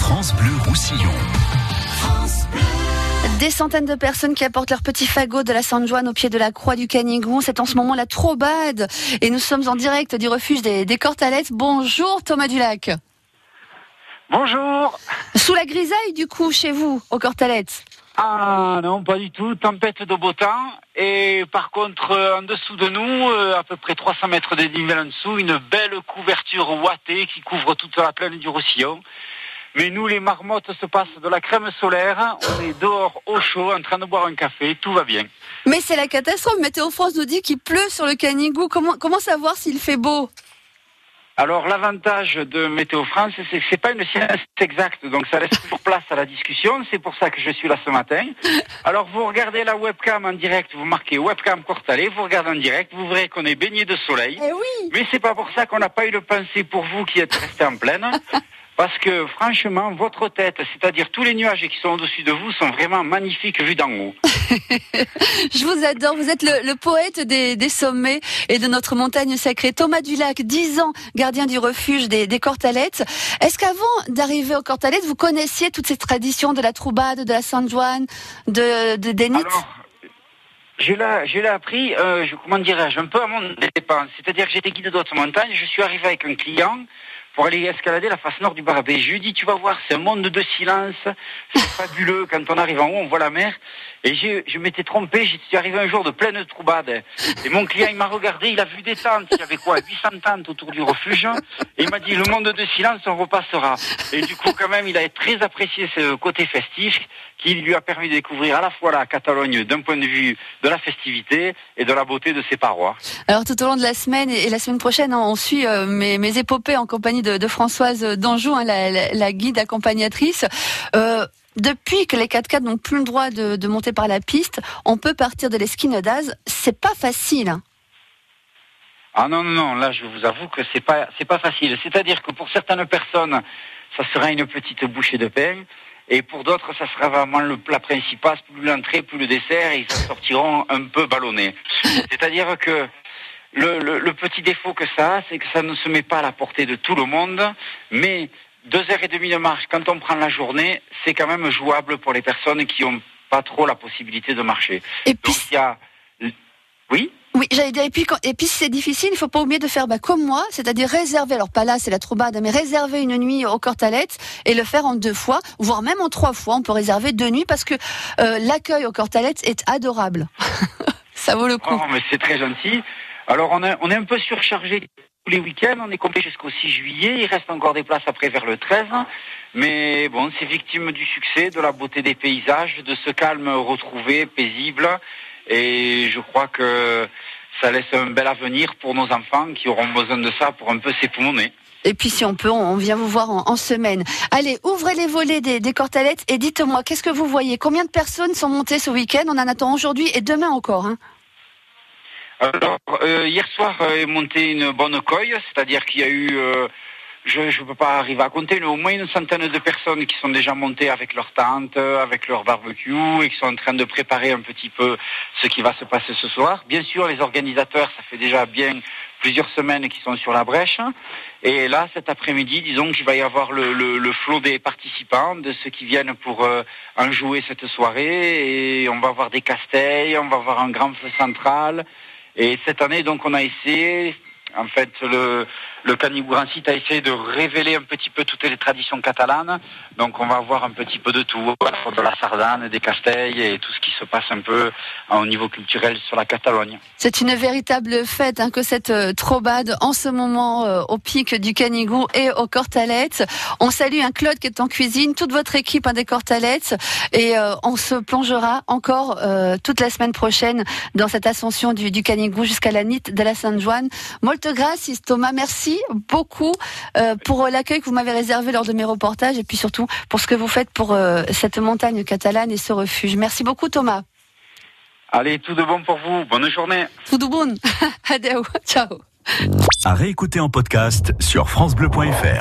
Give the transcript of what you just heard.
France Bleu Roussillon. Des centaines de personnes qui apportent leur petit fagot de la San Juan au pied de la croix du Canigou. C'est en ce moment la Trobade. Et nous sommes en direct du refuge des, des Cortalettes. Bonjour Thomas Dulac. Bonjour. Sous la grisaille du coup chez vous, aux Cortalettes Ah non, pas du tout. Tempête de beau temps. Et par contre, euh, en dessous de nous, euh, à peu près 300 mètres de dénivelé en dessous, une belle couverture ouatée qui couvre toute la plaine du Roussillon. Mais nous, les marmottes se passent de la crème solaire. On est dehors au chaud, en train de boire un café. Tout va bien. Mais c'est la catastrophe. Météo France nous dit qu'il pleut sur le Canigou. Comment savoir s'il fait beau? Alors l'avantage de Météo France, c'est que c'est pas une science exacte, donc ça laisse toujours place à la discussion. C'est pour ça que je suis là ce matin. Alors vous regardez la webcam en direct, vous marquez webcam Cortalet, vous regardez en direct, vous verrez qu'on est baigné de soleil. Eh oui Mais c'est pas pour ça qu'on n'a pas eu de pensée pour vous qui êtes restés en pleine. Parce que franchement, votre tête, c'est-à-dire tous les nuages qui sont au-dessus de vous, sont vraiment magnifiques vus d'en haut. Je vous adore. Vous êtes le, le poète des, des, sommets et de notre montagne sacrée. Thomas Dulac, 10 ans, gardien du refuge des, des Cortalettes. Est-ce qu'avant d'arriver aux Cortalettes, vous connaissiez toutes ces traditions de la Troubade, de la San Juan, de, de des Nites Alors, je l'ai, je l'ai appris, euh, je, comment dirais-je, un peu à mon dépense. C'est-à-dire que j'étais guide d'autres montagnes, je suis arrivé avec un client pour aller escalader la face nord du Barabé. Je lui ai dit, tu vas voir, c'est un monde de silence, c'est fabuleux. Quand on arrive en haut, on voit la mer. Et je m'étais trompé, j'y suis arrivé un jour de pleine troubade. Et mon client, il m'a regardé, il a vu des tentes, il y avait quoi, 800 tentes autour du refuge. Et il m'a dit, le monde de silence, on repassera. Et du coup, quand même, il a très apprécié ce côté festif qui lui a permis de découvrir à la fois la Catalogne d'un point de vue de la festivité et de la beauté de ses parois. Alors tout au long de la semaine et et la semaine prochaine, hein, on suit euh, mes, mes épopées en compagnie de, de Françoise d'Anjou, hein, la, la- la guide accompagnatrice. Euh, depuis que les 4x4 n'ont plus le droit de, de monter par la piste, on peut partir de l'esquine d'Az. C'est pas facile. hein. Ah non, non, non, là je vous avoue que c'est pas c'est pas facile. C'est-à-dire que pour certaines personnes, ça sera une petite bouchée de pain. Et pour d'autres, ça sera vraiment le plat principal, plus l'entrée, plus le dessert, et ils sortiront un peu ballonnés. C'est-à-dire que le, le- le petit défaut que ça a, c'est que ça ne se met pas à la portée de tout le monde, mais deux heures et demie de marche, quand on prend la journée, c'est quand même jouable pour les personnes qui n'ont pas trop la possibilité de marcher. Et puis, Donc il y a... Oui? Oui, j'allais dire, et puis, quand- et puis si c'est difficile, il faut pas oublier de faire bah, comme moi, c'est-à-dire réserver, alors pas là, c'est la troubade, mais réserver une nuit au Cortalette et le faire en deux fois, voire même en trois fois. On peut réserver deux nuits parce que euh, l'accueil au Cortalette est adorable. Ça vaut le coup. Oh, mais c'est très gentil. Alors, on, est- un peu surchargé tous les week-ends. On est complet jusqu'au 6 juillet. Il reste encore des places après vers le 13. Mais bon, c'est victime du succès, de la beauté des paysages, de ce calme retrouvé, paisible. Et je crois que ça laisse un bel avenir pour nos enfants qui auront besoin de ça pour un peu s'époumoner. Et puis si on peut, on vient vous voir en, semaine. Allez, ouvrez les volets des, des Cortalettes et dites-moi, qu'est-ce que vous voyez? Combien de personnes sont montées ce week-end? On en attend aujourd'hui et demain encore. Hein Alors, euh, hier soir euh, est montée une bonne coille, c'est-à-dire qu'il y a eu, euh, je ne peux pas arriver à compter, mais au moins une centaine de personnes qui sont déjà montées avec leur tente, avec leur barbecue, et qui sont en train de préparer un petit peu ce qui va se passer ce soir. Bien sûr, les organisateurs, ça fait déjà bien plusieurs semaines qu'ils sont sur la brèche. Et là, cet après-midi, disons qu'il va y avoir le, flot des participants, de ceux qui viennent pour en jouer cette soirée. Et on va avoir des casteils, on va avoir un grand feu central. Et cette année, donc, on a essayé, en fait, le, le Canigou Grand Site a essayé de révéler un petit peu toutes les traditions catalanes. Donc, on va avoir un petit peu de tout, de la sardane, des casteils et tout ce qui se passe un peu hein, au niveau culturel sur la Catalogne. C'est une véritable fête hein, que cette euh, trobade en ce moment euh, au pic du Canigou et au Cortalettes. On salue un Claude qui est en cuisine, toute votre équipe hein, des Cortalettes et euh, on se plongera encore toute la semaine prochaine dans cette ascension du, Canigou jusqu'à la NIT de la Sainte-Joanne. Molte gracias Thomas, merci beaucoup euh, pour l'accueil que vous m'avez réservé lors de mes reportages et puis surtout pour ce que vous faites pour euh, cette montagne catalane et ce refuge. Merci beaucoup Thomas. Allez, tout de bon pour vous. Bonne journée. Tudo bom? Adeu. Ciao. À réécouter en podcast sur FranceBleu.fr.